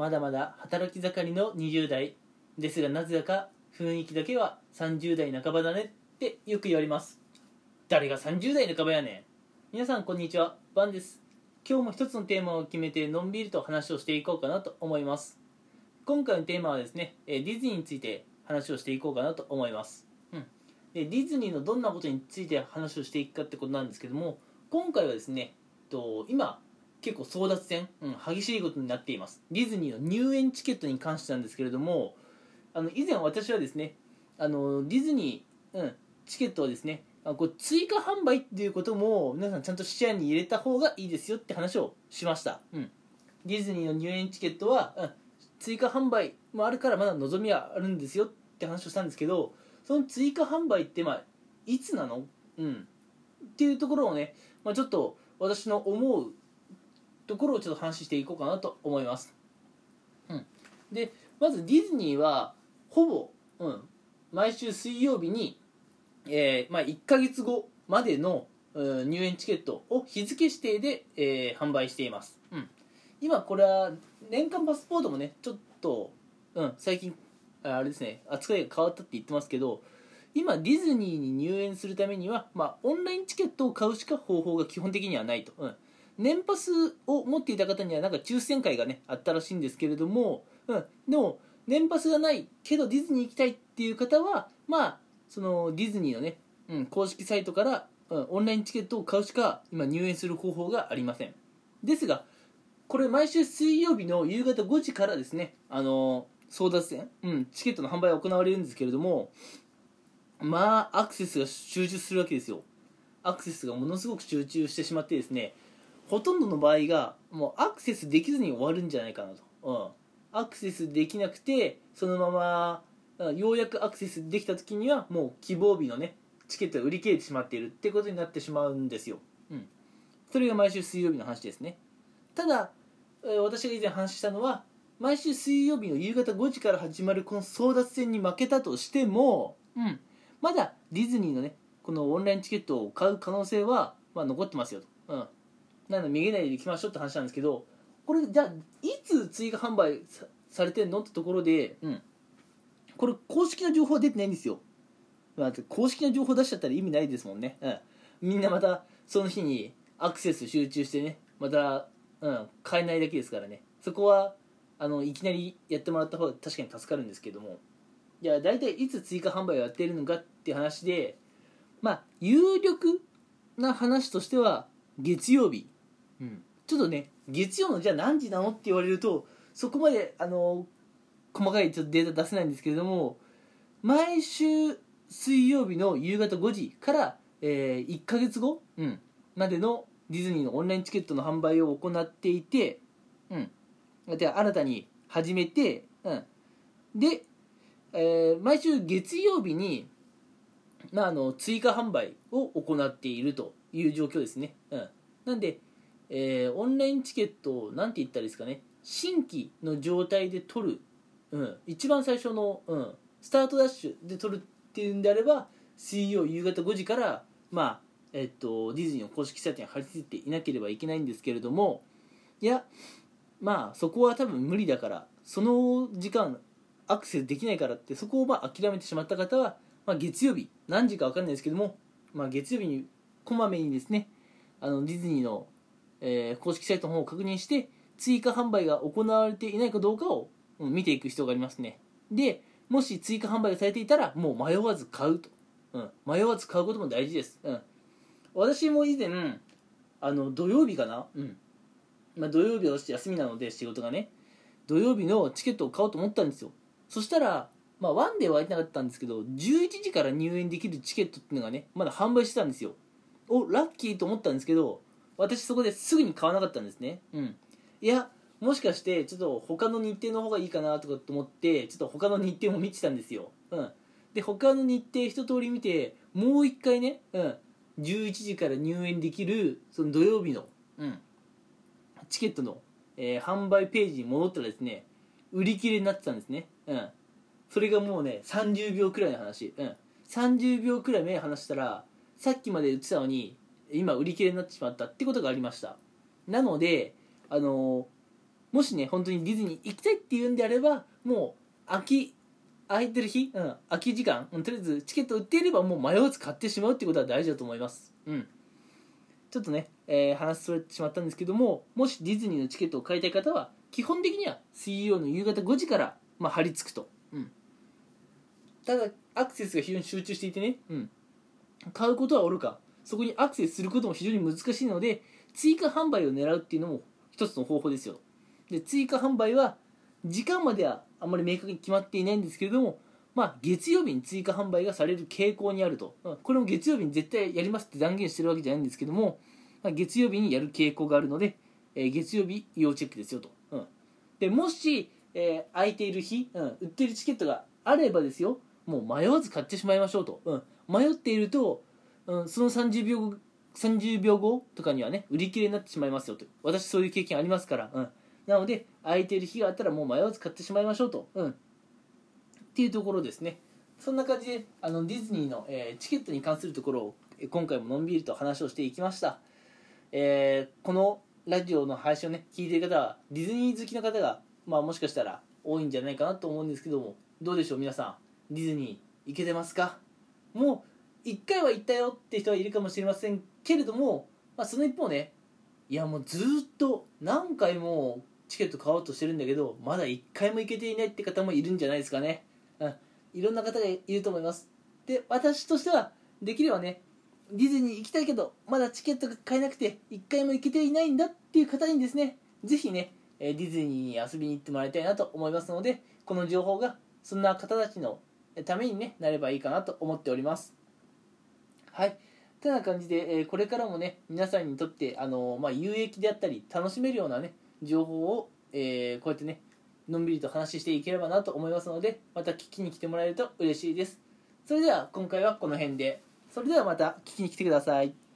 まだまだ働き盛りの20代ですがなぜだか雰囲気だけは30代半ばだねってよく言われます。誰が30代半ばやねん。皆さんこんにちは。バンです。今日も一つのテーマを決めてのんびりと話をしていこうかなと思います。今回のテーマはですねディズニーについて話をしていこうかなと思います、うん、でディズニーのどんなことについて話をしていくかってことなんですけども今回はですねえっと今結構争奪戦、うん、激しいことになっています。ディズニーの入園チケットに関してなんですけれどもあの以前私はですねあのディズニー、うん、チケットをですねあこう追加販売っていうことも皆さんちゃんと視野に入れた方がいいですよって話をしました、うん、ディズニーの入園チケットは、うん、追加販売もあるからまだ望みはあるんですよって話をしたんですけどその追加販売ってまあいつなの、うん、っていうところをね、まあ、ちょっと私の思うところをちょっと話していこうかなと思います、うん、でまずディズニーはほぼ、うん、毎週水曜日に、えーまあ、1ヶ月後までの、うん、入園チケットを日付指定で、えー販売しています、うん、今これは年間パスポートもねちょっと、うん、最近あれですね扱いが変わったって言ってますけど今ディズニーに入園するためには、まあ、オンラインチケットを買うしか方法が基本的にはないと、うん、年パスを持っていた方にはなんか抽選会がねあったらしいんですけれども、うん、でも年パスがないけどディズニー行きたいっていう方はまあそのディズニーのね、うん、公式サイトから、うん、オンラインチケットを買うしか今入園する方法がありません。ですがこれ毎週水曜日の夕方5時からですねあの争奪戦、うん、チケットの販売が行われるんですけれどもまあアクセスが集中するわけですよ。アクセスがものすごく集中してしまってですねほとんどの場合がもうアクセスできずに終わるんじゃないかなと、うん、アクセスできなくてそのままようやくアクセスできた時にはもう希望日のねチケットが売り切れてしまっているってことになってしまうんですよ、うん、それが毎週水曜日の話ですね。ただ私が以前話したのは毎週水曜日の夕方5時から始まるこの争奪戦に負けたとしても、うん、まだディズニーのねこのオンラインチケットを買う可能性は、まあ、残ってますよと、うん、なのでめげないで行きましょうって話なんですけどこれじゃあいつ追加販売さされてんのってところで、うん、これ公式な情報は出てないんですよ、まあ、公式な情報出しちゃったら意味ないですもんね、うん、みんなまたその日にアクセス集中してねまた、うん、買えないだけですからね。そこはあのいきなりやってもらった方が確かに助かるんですけども。いや大体いつ追加販売をやっているのかって話でまあ有力な話としては月曜日、うん、ちょっとね月曜のじゃあ何時なのって言われるとそこまであの細かいちょっとデータ出せないんですけれども毎週水曜日の夕方5時から、えー1ヶ月後、うん、までのディズニーのオンラインチケットの販売を行っていて、うん、で新たに始めて、うん、で、えー毎週月曜日に、まあ、あの追加販売を行っているという状況ですね、うん、なんで、えーオンラインチケットをなんて言ったらいいですかね。新規の状態で取る、うん、一番最初の、うん、スタートダッシュで取るっていうんであれば水曜夕方5時から、まあえっと、ディズニーの公式サイトに貼り付いていなければいけないんですけれども。いやまあそこは多分無理だからその時間アクセスできないからってそこをまあ諦めてしまった方は、まあ、月曜日何時か分かんないですけども、まあ、月曜日にこまめにですねあのディズニーの、えー公式サイトの方を確認して追加販売が行われていないかどうかを、見ていく必要がありますね。でもし追加販売がされていたらもう迷わず買うと、うん、迷わず買うことも大事です、うん、私も以前あの土曜日かな、うん。まあ、土曜日は休みなので仕事がね。土曜日のチケットを買おうと思ったんですよ。そしたら、まあ、ワンデーは空いてなかったんですけど11時から入園できるチケットっていうのがねまだ販売してたんですよ。おラッキーと思ったんですけど私そこですぐに買わなかったんですね。うん。いやもしかしてちょっと他の日程の方がいいかなとかと思ってちょっと他の日程も見てたんですよ。うん。で他の日程一通り見てもう一回ね、うん、11時から入園できるその土曜日の、うん、チケットの、えー販売ページに戻ったらですね売り切れになってたんですね。うん。それがもうね30秒くらいの話。うん。30秒くらい目離したらさっきまで売ってたのに今売り切れになってしまったってことがありました。なのであのもしね本当にディズニー行きたいっていうんであればもう空き空いてる日、うん、空き時間、うん、とりあえずチケット売っていればもう迷わず買ってしまうってことは大事だと思います。うん。ちょっとね、えー、話それてしまったんですけどももしディズニーのチケットを買いたい方は基本的には水曜の夕方5時から、まあ、張り付くと、うん、ただアクセスが非常に集中していてね、うん、買うことはおるか。そこにアクセスすることも非常に難しいので追加販売を狙うっていうのも一つの方法ですよ。で追加販売は時間まではあんまり明確に決まっていないんですけれどもまあ月曜日に追加販売がされる傾向にあると、これも月曜日に絶対やりますって断言してるわけじゃないんですけども、まあ、月曜日にやる傾向があるので、えー、月曜日要チェックですよと、うん、でもし、えー、空いている日、うん、売ってるチケットがあればですよもう迷わず買ってしまいましょうと、うん、迷っていると、うん、その30秒後30秒後とかにはね売り切れになってしまいますよと。私そういう経験ありますから、うん、なので空いている日があったらもう迷わず買ってしまいましょうと、うん、っていうところですね。そんな感じであのディズニーの、えー、チケットに関するところを今回ものんびりと話をしていきました、えー、このラジオの配信をね聞いてる方はディズニー好きの方が、まあ、もしかしたら多いんじゃないかなと思うんですけどもどうでしょう皆さん。ディズニー行けてますか？もう1回は行ったよって人はいるかもしれませんけれども、まあ、その一方ねいやもうずっと何回もチケット買おうとしてるんだけどまだ1回も行けていないって方もいるんじゃないですかね、うん、いろんな方がいると思います。で私としてはできればねディズニー行きたいけどまだチケットが買えなくて1回も行けていないんだっていう方にですねぜひねディズニーに遊びに行ってもらいたいなと思いますのでこの情報がそんな方たちのために、ね、なればいいかなと思っております。はい。てな感じで、えこれからもね皆さんにとってあの、まあ、有益であったり楽しめるようなね情報を、え、こうやってねのんびりと話していければなと思いますのでまた聞きに来てもらえると嬉しいです。それでは今回はこの辺で。それではまた聞きに来てください。